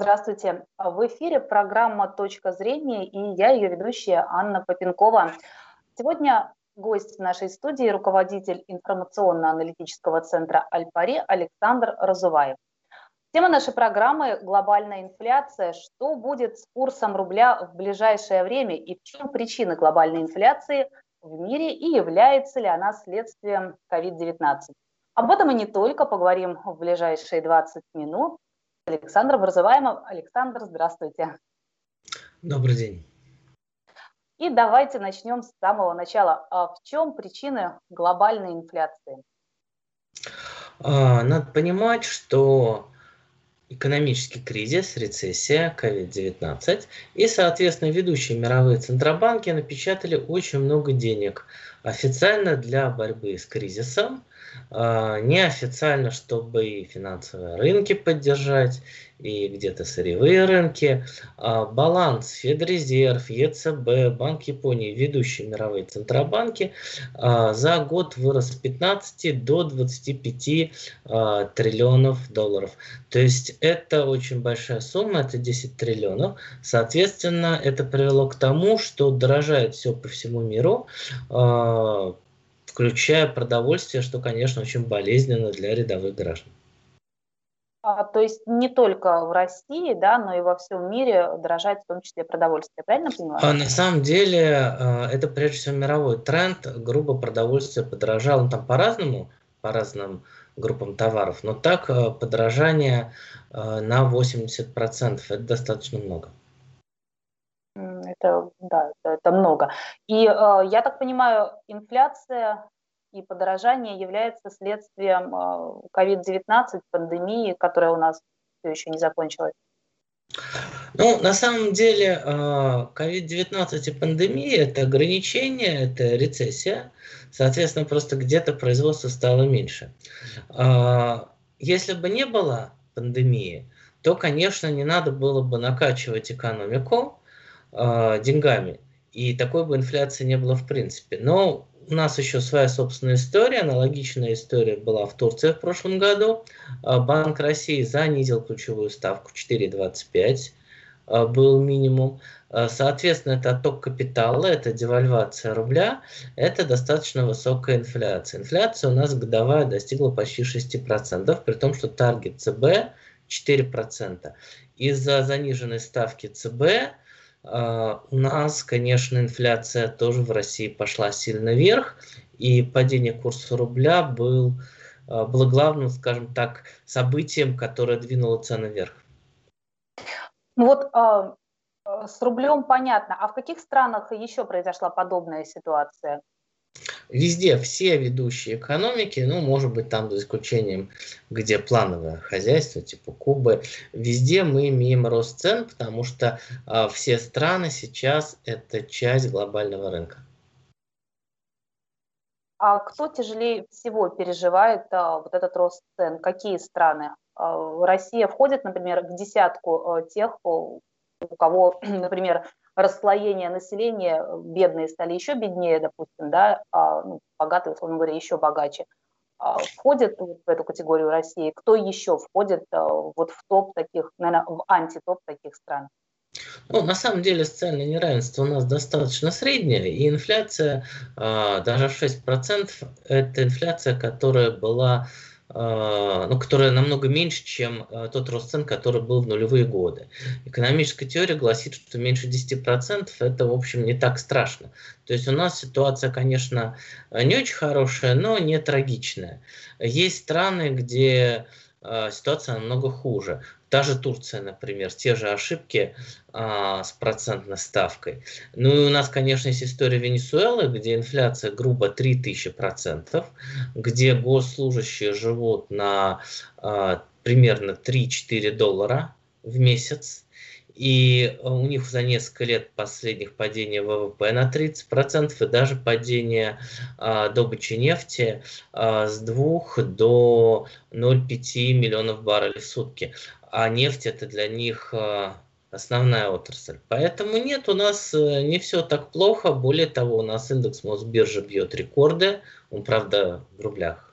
Здравствуйте. В эфире программа «Точка зрения» и я, ее ведущая Анна Попенкова. Сегодня гость нашей студии, руководитель информационно-аналитического центра «Альпари» Александр Разуваев. Тема нашей программы – глобальная инфляция. Что будет с курсом рубля в ближайшее время и в чем причины глобальной инфляции в мире и является ли она следствием COVID-19? Об этом и не только поговорим в ближайшие 20 минут. Александром Разуваемым. Александр, здравствуйте. Добрый день. И давайте начнем с самого начала. А в чем причины глобальной инфляции? А, надо понимать, что экономический кризис, рецессия, COVID-19 и, соответственно, ведущие мировые центробанки напечатали очень много денег официально для борьбы с кризисом неофициально, чтобы и финансовые рынки поддержать, и где-то сырьевые рынки. А, баланс Федрезерв, ЕЦБ, Банк Японии, ведущие мировые центробанки а, за год вырос с 15 до 25 триллионов долларов. То есть это очень большая сумма, это 10 триллионов. Соответственно, это привело к тому, что дорожает все по всему миру включая продовольствие, что, конечно, очень болезненно для рядовых граждан. А, то есть не только в России, да, но и во всем мире дорожает в том числе продовольствие, правильно понимаю? А на самом деле а, это прежде всего мировой тренд. Грубо продовольствие подорожало ну, там по-разному, по разным группам товаров, но так а, подорожание а, на 80%, это достаточно много. Это, да, это много. И э, я так понимаю, инфляция и подорожание является следствием COVID-19, э, пандемии, которая у нас все еще не закончилась. Ну, на самом деле, COVID-19 э, и пандемия – это ограничение, это рецессия. Соответственно, просто где-то производство стало меньше. Э, если бы не было пандемии, то, конечно, не надо было бы накачивать экономику, э, деньгами. И такой бы инфляции не было в принципе. Но у нас еще своя собственная история, аналогичная история была в Турции в прошлом году. А, Банк России занизил ключевую ставку 4,25 а, был минимум. Соответственно, это отток капитала, это девальвация рубля, это достаточно высокая инфляция. Инфляция у нас годовая достигла почти 6%, при том, что таргет ЦБ 4%. Из-за заниженной ставки ЦБ у нас, конечно, инфляция тоже в России пошла сильно вверх, и падение курса рубля был, а, было главным, скажем так, событием, которое двинуло цены вверх. Ну вот а, с рублем понятно. А в каких странах еще произошла подобная ситуация? Везде все ведущие экономики, ну, может быть, там за исключением, где плановое хозяйство, типа Кубы, везде мы имеем рост цен, потому что а, все страны сейчас это часть глобального рынка. А кто тяжелее всего переживает а, вот этот рост цен? Какие страны? А, Россия входит, например, в десятку а, тех, у кого, например, расслоение населения, э, бедные стали еще беднее, допустим, да, а ну, богатые, условно говоря, еще богаче. А входит в эту категорию России? Кто еще входит а, вот в топ таких, наверное, в антитоп таких стран? Ну, на самом деле социальное неравенство у нас достаточно среднее, и инфляция э, даже в 6% это инфляция, которая была ну, которая намного меньше, чем а, тот рост цен, который был в нулевые годы. Экономическая теория гласит, что меньше 10% это, в общем, не так страшно. То есть у нас ситуация, конечно, не очень хорошая, но не трагичная. Есть страны, где а, ситуация намного хуже. Та же Турция, например, те же ошибки а, с процентной ставкой. Ну и у нас, конечно, есть история Венесуэлы, где инфляция грубо 3000%, где госслужащие живут на а, примерно 3-4 доллара в месяц, и у них за несколько лет последних падение ВВП на 30% и даже падение а, добычи нефти а, с 2 до 0,5 миллионов баррелей в сутки а нефть это для них э, основная отрасль. Поэтому нет, у нас э, не все так плохо. Более того, у нас индекс Мосбиржи бьет рекорды. Он, правда, в рублях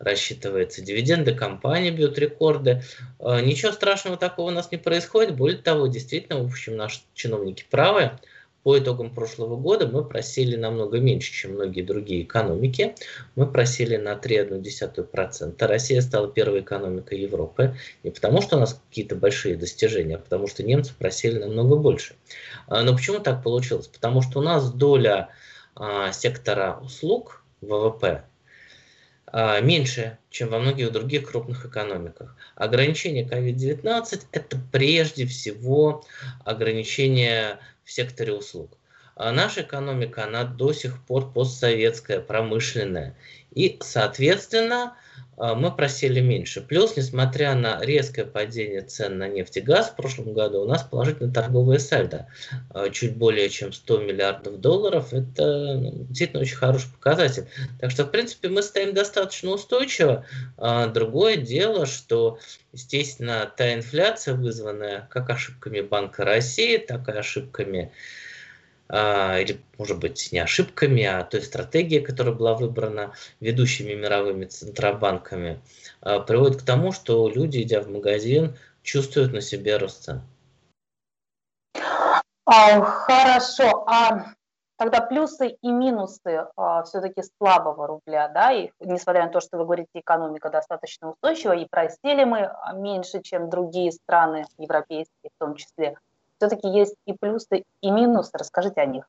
рассчитывается, дивиденды компании бьют рекорды. Э, ничего страшного такого у нас не происходит. Более того, действительно, в общем, наши чиновники правы. По итогам прошлого года мы просили намного меньше, чем многие другие экономики. Мы просили на 3,1%. Россия стала первой экономикой Европы. Не потому, что у нас какие-то большие достижения, а потому что немцы просили намного больше. А, но почему так получилось? Потому что у нас доля а, сектора услуг ВВП меньше, чем во многих других крупных экономиках. Ограничение COVID-19 – это прежде всего ограничение в секторе услуг. А наша экономика, она до сих пор постсоветская, промышленная. И, соответственно, а, мы просили меньше. Плюс, несмотря на резкое падение цен на нефть и газ в прошлом году, у нас положительное торговое сальдо. А, чуть более чем 100 миллиардов долларов. Это ну, действительно очень хороший показатель. Так что, в принципе, мы стоим достаточно устойчиво. А, другое дело, что, естественно, та инфляция, вызванная как ошибками Банка России, так и ошибками а, или, может быть, не ошибками, а той стратегией, которая была выбрана ведущими мировыми центробанками, а, приводит к тому, что люди, идя в магазин, чувствуют на себе рост цен. А, хорошо. А тогда плюсы и минусы а, все-таки слабого рубля, да, и несмотря на то, что вы говорите, экономика достаточно устойчива, и просили мы меньше, чем другие страны европейские в том числе – все-таки есть и плюсы, и минусы. Расскажите о них.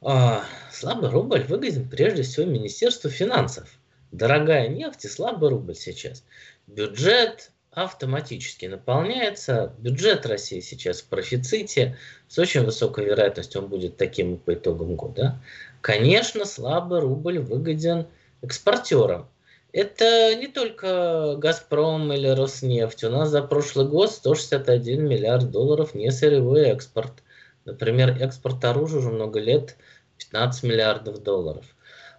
А, слабый рубль выгоден прежде всего Министерству финансов. Дорогая нефть и слабый рубль сейчас. Бюджет автоматически наполняется. Бюджет России сейчас в профиците. С очень высокой вероятностью он будет таким по итогам года. Конечно, слабый рубль выгоден экспортерам. Это не только «Газпром» или «Роснефть». У нас за прошлый год 161 миллиард долларов не сырьевой экспорт. Например, экспорт оружия уже много лет 15 миллиардов долларов.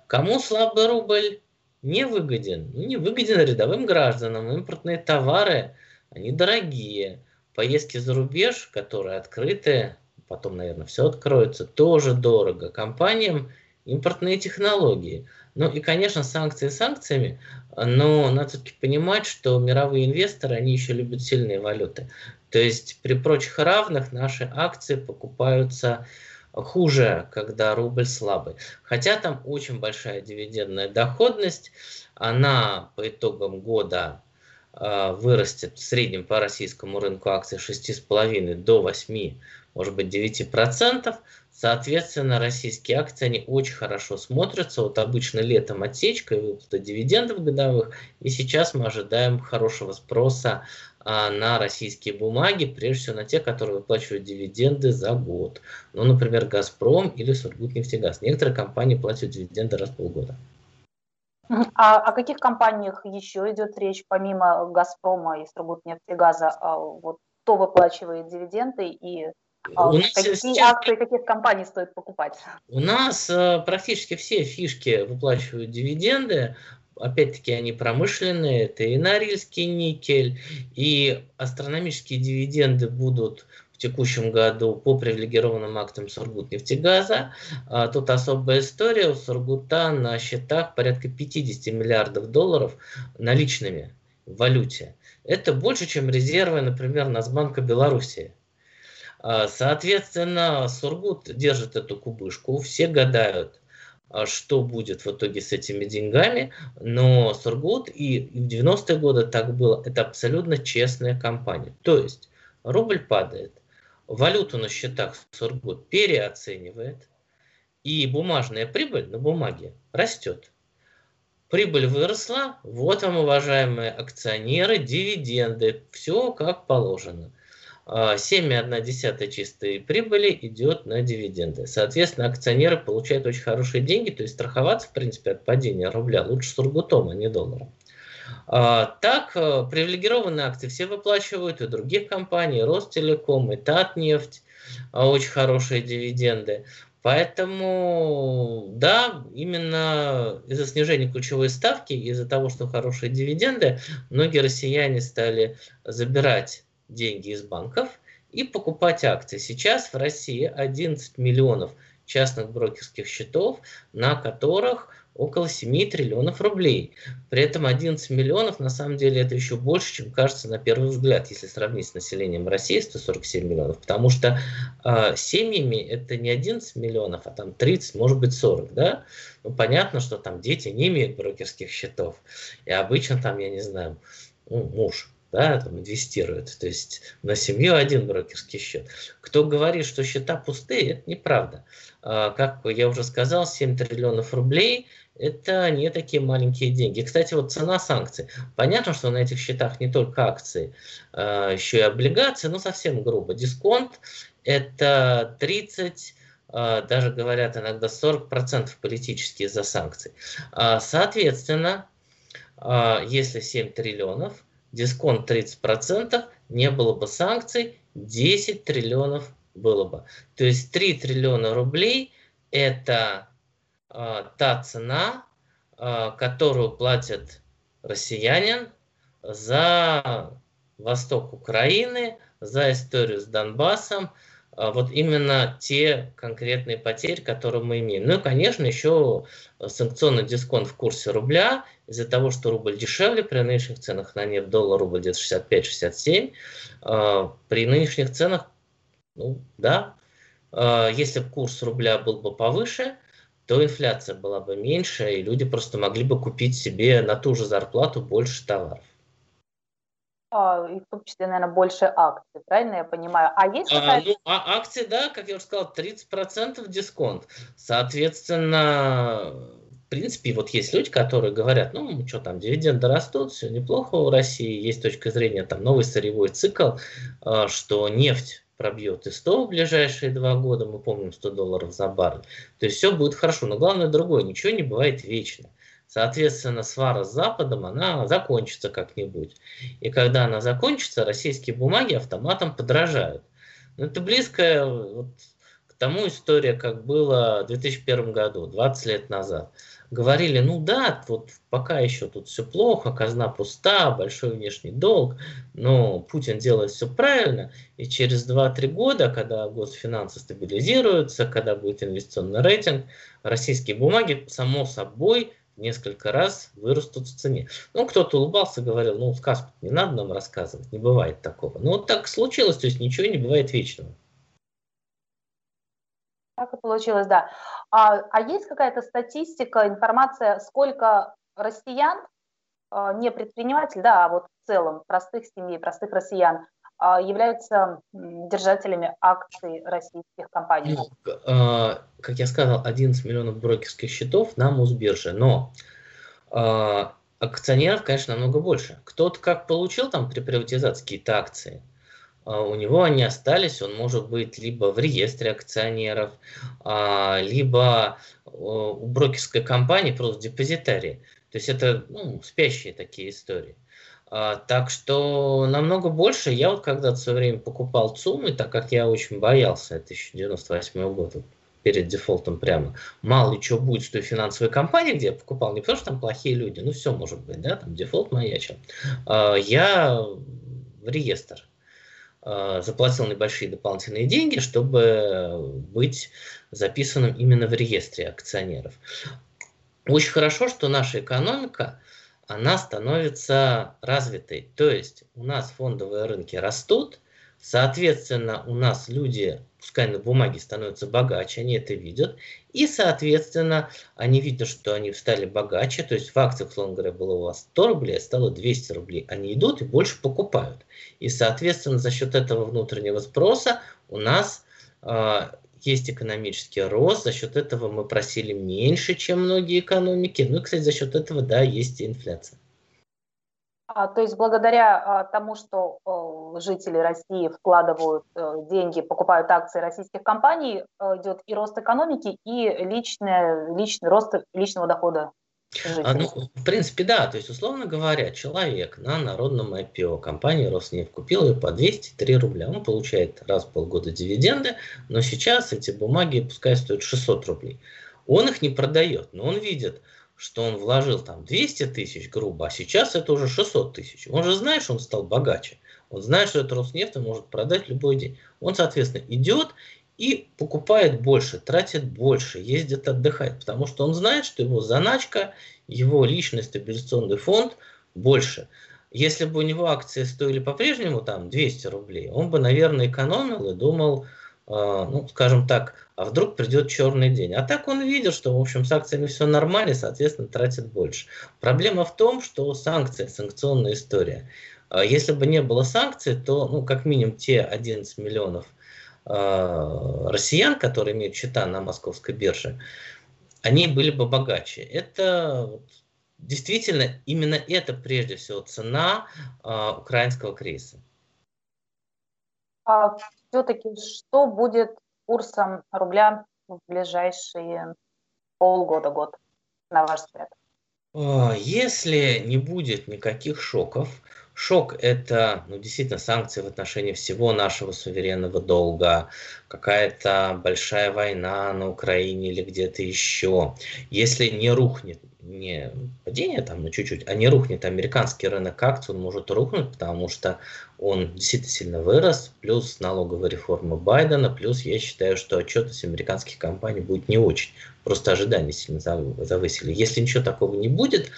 Кому слабый рубль не выгоден? Ну, не выгоден рядовым гражданам. Импортные товары, они дорогие. Поездки за рубеж, которые открыты, потом, наверное, все откроется, тоже дорого. Компаниям импортные технологии – ну и, конечно, санкции санкциями, но надо все-таки понимать, что мировые инвесторы, они еще любят сильные валюты. То есть при прочих равных наши акции покупаются хуже, когда рубль слабый. Хотя там очень большая дивидендная доходность, она по итогам года э, вырастет в среднем по российскому рынку акций 6,5 до 8, может быть 9%. Соответственно, российские акции, они очень хорошо смотрятся. Вот обычно летом отсечка и выплата дивидендов годовых. И сейчас мы ожидаем хорошего спроса а, на российские бумаги, прежде всего на те, которые выплачивают дивиденды за год. Ну, например, «Газпром» или «Сургутнефтегаз». Некоторые компании платят дивиденды раз в полгода. А о каких компаниях еще идет речь, помимо «Газпрома» и «Сургутнефтегаза»? А вот кто выплачивает дивиденды и а у нас какие сейчас... акции каких компаний стоит покупать? У нас э, практически все фишки выплачивают дивиденды. Опять-таки они промышленные, это и Норильский никель, и астрономические дивиденды будут в текущем году по привилегированным актам Сургутнефтегаза. А, тут особая история. У Сургута на счетах порядка 50 миллиардов долларов наличными в валюте. Это больше, чем резервы, например, Нацбанка Белоруссии. А, соответственно, Сургут держит эту кубышку, все гадают, а, что будет в итоге с этими деньгами, но Сургут и в 90-е годы так было, это абсолютно честная компания. То есть рубль падает, валюту на счетах Сургут переоценивает, и бумажная прибыль на бумаге растет. Прибыль выросла, вот вам, уважаемые акционеры, дивиденды, все как положено. 7,1 чистой прибыли идет на дивиденды. Соответственно, акционеры получают очень хорошие деньги, то есть страховаться, в принципе, от падения рубля лучше сургутом, а не долларом. А, так, э, привилегированные акции все выплачивают и других компаний, Ростелеком, и Татнефть, а, очень хорошие дивиденды. Поэтому, да, именно из-за снижения ключевой ставки, из-за того, что хорошие дивиденды, многие россияне стали забирать деньги из банков и покупать акции. Сейчас в России 11 миллионов частных брокерских счетов, на которых около 7 триллионов рублей. При этом 11 миллионов, на самом деле, это еще больше, чем кажется на первый взгляд, если сравнить с населением России, 147 миллионов. Потому что э, семьями это не 11 миллионов, а там 30, может быть 40, да? Ну, понятно, что там дети не имеют брокерских счетов. И обычно там, я не знаю, ну, муж да, там инвестирует. То есть на семью один брокерский счет. Кто говорит, что счета пустые, это неправда. А, как я уже сказал, 7 триллионов рублей – это не такие маленькие деньги. Кстати, вот цена санкций. Понятно, что на этих счетах не только акции, а, еще и облигации, но совсем грубо. Дисконт – это 30 а, даже говорят иногда 40% политические за санкции. Соответственно, если 7 триллионов, дисконт 30%, не было бы санкций, 10 триллионов было бы. То есть 3 триллиона рублей – это э, та цена, э, которую платит россиянин за восток Украины, за историю с Донбассом, вот именно те конкретные потери, которые мы имеем. Ну и, конечно, еще санкционный дисконт в курсе рубля, из-за того, что рубль дешевле, при нынешних ценах на нефть доллар рубль где-то 65-67, при нынешних ценах ну, да. А, если бы курс рубля был бы повыше, то инфляция была бы меньше, и люди просто могли бы купить себе на ту же зарплату больше товаров. А, и в том числе, наверное, больше акций, правильно я понимаю? А есть какая-то... А, ну, а акции, да, как я уже сказал, 30% дисконт. Соответственно, в принципе, вот есть люди, которые говорят, ну, что там, дивиденды растут, все неплохо у России, есть точка зрения, там, новый сырьевой цикл, а, что нефть пробьет и 100 в ближайшие два года, мы помним 100 долларов за баррель, то есть все будет хорошо. Но главное другое, ничего не бывает вечно. Соответственно, свара с Западом, она закончится как-нибудь. И когда она закончится, российские бумаги автоматом подражают. Но это близко вот к тому история, как было в 2001 году, 20 лет назад говорили, ну да, вот пока еще тут все плохо, казна пуста, большой внешний долг, но Путин делает все правильно, и через 2-3 года, когда госфинансы стабилизируются, когда будет инвестиционный рейтинг, российские бумаги, само собой, несколько раз вырастут в цене. Ну, кто-то улыбался, говорил, ну, сказку не надо нам рассказывать, не бывает такого. Но вот так случилось, то есть ничего не бывает вечного. Так и получилось, да. А, а есть какая-то статистика, информация, сколько россиян, а, не предприниматель, да, а вот в целом простых семей, простых россиян, являются держателями акций российских компаний? Ну, как я сказал, 11 миллионов брокерских счетов на Мосбирже, но акционеров, конечно, намного больше. Кто-то как получил там при приватизации какие-то акции, а, у него они остались, он может быть либо в реестре акционеров, а, либо у брокерской компании просто депозитарии. То есть это ну, спящие такие истории. А, так что намного больше. Я вот когда-то в свое время покупал ЦУМы, так как я очень боялся, это еще 98 год, перед дефолтом прямо. Мало ли что будет с той финансовой компанией, где я покупал, не потому что там плохие люди, ну все может быть, да, там дефолт маячил. Я в реестр Э, заплатил небольшие дополнительные деньги, чтобы быть записанным именно в реестре акционеров. Очень хорошо, что наша экономика, она становится развитой. То есть у нас фондовые рынки растут, соответственно, у нас люди пускай на бумаге становятся богаче, они это видят, и, соответственно, они видят, что они стали богаче, то есть в акциях, условно говоря, было у вас 100 рублей, а стало 200 рублей, они идут и больше покупают. И, соответственно, за счет этого внутреннего спроса у нас э, есть экономический рост, за счет этого мы просили меньше, чем многие экономики, ну и, кстати, за счет этого, да, есть инфляция. А, то есть благодаря а, тому, что жители России вкладывают э, деньги, покупают акции российских компаний, э, идет и рост экономики, и личный, личный рост личного дохода а, ну, в принципе, да. То есть, условно говоря, человек на народном IPO компании Роснефть купил ее по 203 рубля. Он получает раз в полгода дивиденды, но сейчас эти бумаги пускай стоят 600 рублей. Он их не продает, но он видит, что он вложил там 200 тысяч грубо, а сейчас это уже 600 тысяч. Он же знает, что он стал богаче. Он знает, что это Роснефть он может продать любой день. Он, соответственно, идет и покупает больше, тратит больше, ездит отдыхать, потому что он знает, что его заначка, его личный стабилизационный фонд больше. Если бы у него акции стоили по-прежнему там 200 рублей, он бы, наверное, экономил и думал, э, ну, скажем так, а вдруг придет черный день. А так он видел, что, в общем, с акциями все нормально, соответственно, тратит больше. Проблема в том, что санкции, санкционная история. А если бы не было санкций, то, ну, как минимум, те 11 миллионов россиян, которые имеют счета на московской бирже, они были бы богаче. Это действительно именно это прежде всего цена э, украинского кризиса. А все-таки что будет курсом рубля в ближайшие полгода-год, на ваш взгляд? А, если не будет никаких шоков, Шок – это ну, действительно санкции в отношении всего нашего суверенного долга, какая-то большая война на Украине или где-то еще. Если не рухнет, не падение там, ну чуть-чуть, а не рухнет американский рынок акций, он может рухнуть, потому что он действительно сильно вырос, плюс налоговая реформа Байдена, плюс я считаю, что отчетность американских компаний будет не очень. Просто ожидания сильно завысили. Если ничего такого не будет,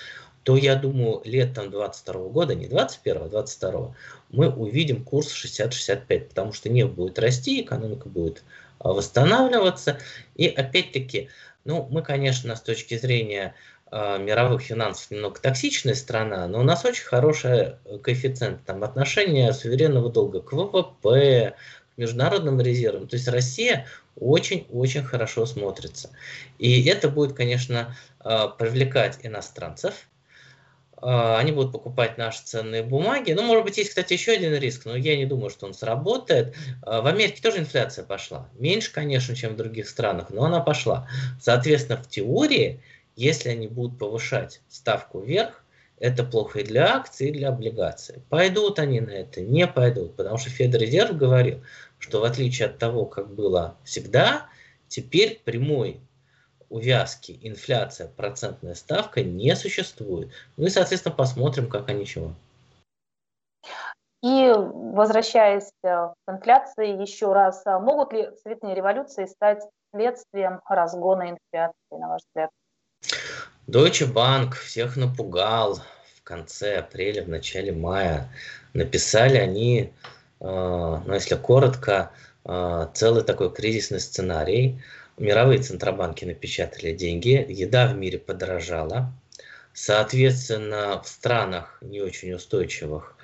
то я думаю, летом 22 года, не 21, а 22, мы увидим курс 60-65, потому что нефть будет расти, экономика будет а, восстанавливаться. И опять-таки, ну, мы, конечно, с точки зрения э, мировых финансов немного токсичная страна, но у нас очень хороший коэффициент там, отношения суверенного долга к ВВП, к международным резервам. То есть Россия очень-очень хорошо смотрится. И это будет, конечно, привлекать иностранцев, а, они будут покупать наши ценные бумаги. Ну, может быть, есть, кстати, еще один риск, но я не думаю, что он сработает. А, в Америке тоже инфляция пошла. Меньше, конечно, чем в других странах, но она пошла. Соответственно, в теории, если они будут повышать ставку вверх, это плохо и для акций, и для облигаций. Пойдут они на это? Не пойдут, потому что Федрезерв говорил, что в отличие от того, как было всегда, теперь прямой увязки инфляция, процентная ставка не существует. Ну и, соответственно, посмотрим, как они чего. И возвращаясь к инфляции еще раз, а могут ли цветные революции стать следствием разгона инфляции, на ваш взгляд? Deutsche Bank всех напугал в конце апреля, в начале мая. Написали они, э, ну если коротко, э, целый такой кризисный сценарий – мировые центробанки напечатали деньги, еда в мире подорожала, соответственно, в странах не очень устойчивых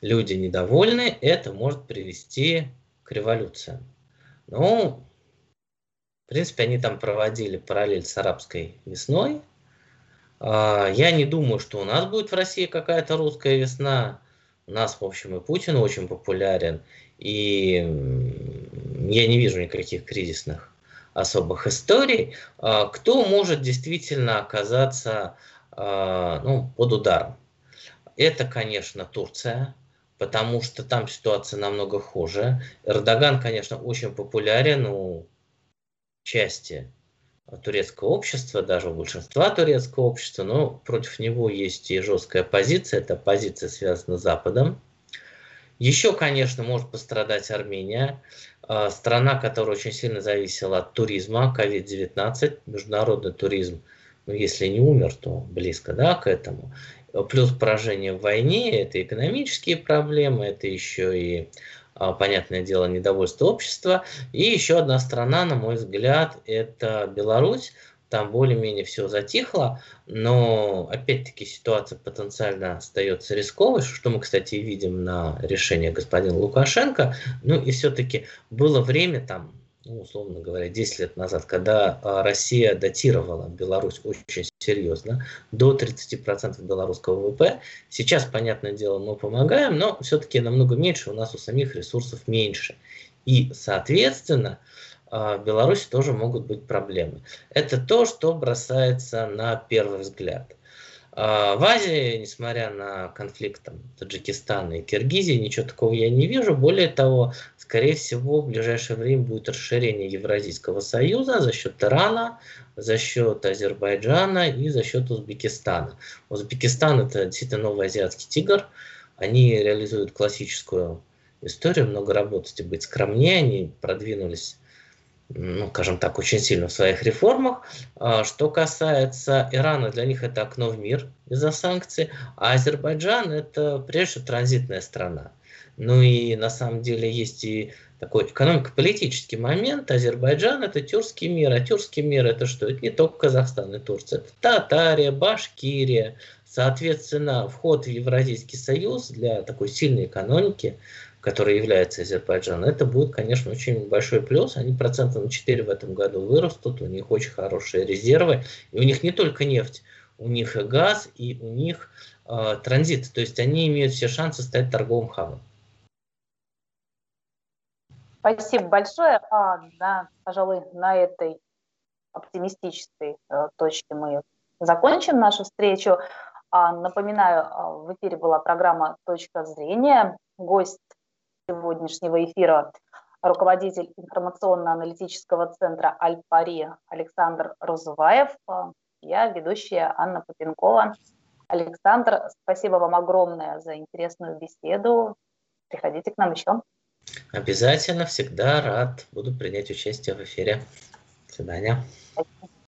люди недовольны, это может привести к революциям. Ну, в принципе, они там проводили параллель с арабской весной. А, я не думаю, что у нас будет в России какая-то русская весна. У нас, в общем, и Путин очень популярен, и я не вижу никаких кризисных особых историй, а, кто может действительно оказаться а, ну, под ударом. Это, конечно, Турция, потому что там ситуация намного хуже. Эрдоган, конечно, очень популярен у части турецкого общества, даже у большинства турецкого общества, но против него есть и жесткая позиция, эта позиция связана с Западом. Еще, конечно, может пострадать Армения. А, страна, которая очень сильно зависела от туризма, COVID-19, международный туризм, ну, если не умер, то близко да, к этому. Плюс поражение в войне, это экономические проблемы, это еще и, а, понятное дело, недовольство общества. И еще одна страна, на мой взгляд, это Беларусь, там более-менее все затихло, но опять-таки ситуация потенциально остается рисковой, что мы, кстати, видим на решение господина Лукашенко. Ну и все-таки было время там, ну, условно говоря, 10 лет назад, когда а, Россия датировала Беларусь очень серьезно, до 30% белорусского ВВП. Сейчас, понятное дело, мы помогаем, но все-таки намного меньше, у нас у самих ресурсов меньше. И, соответственно, в Беларуси тоже могут быть проблемы. Это то, что бросается на первый взгляд. А, в Азии, несмотря на конфликт там, Таджикистана и Киргизии, ничего такого я не вижу. Более того, скорее всего, в ближайшее время будет расширение Евразийского союза за счет Ирана, за счет Азербайджана и за счет Узбекистана. Узбекистан это действительно новый азиатский тигр. Они реализуют классическую историю, много работать и быть скромнее. Они продвинулись ну, скажем так, очень сильно в своих реформах. А, что касается Ирана, для них это окно в мир из-за санкций, а Азербайджан это прежде всего транзитная страна. Ну и на самом деле есть и такой экономико-политический момент. Азербайджан – это тюркский мир, а тюркский мир – это что? Это не только Казахстан и Турция, это Татария, Башкирия. Соответственно, вход в Евразийский союз для такой сильной экономики, которая является Азербайджан, это будет, конечно, очень большой плюс. Они процентов на 4 в этом году вырастут, у них очень хорошие резервы. И у них не только нефть, у них и газ, и у них э, транзит. То есть они имеют все шансы стать торговым хабом. Спасибо большое. А, да, пожалуй, на этой оптимистической э, точке мы закончим нашу встречу. А, напоминаю, а, в эфире была программа «Точка зрения». Гость сегодняшнего эфира руководитель информационно-аналитического центра «Альпари» Александр Розуваев. А, я ведущая Анна Попенкова. Александр, спасибо вам огромное за интересную беседу. Приходите к нам еще. Обязательно, всегда рад буду принять участие в эфире. До свидания. Спасибо.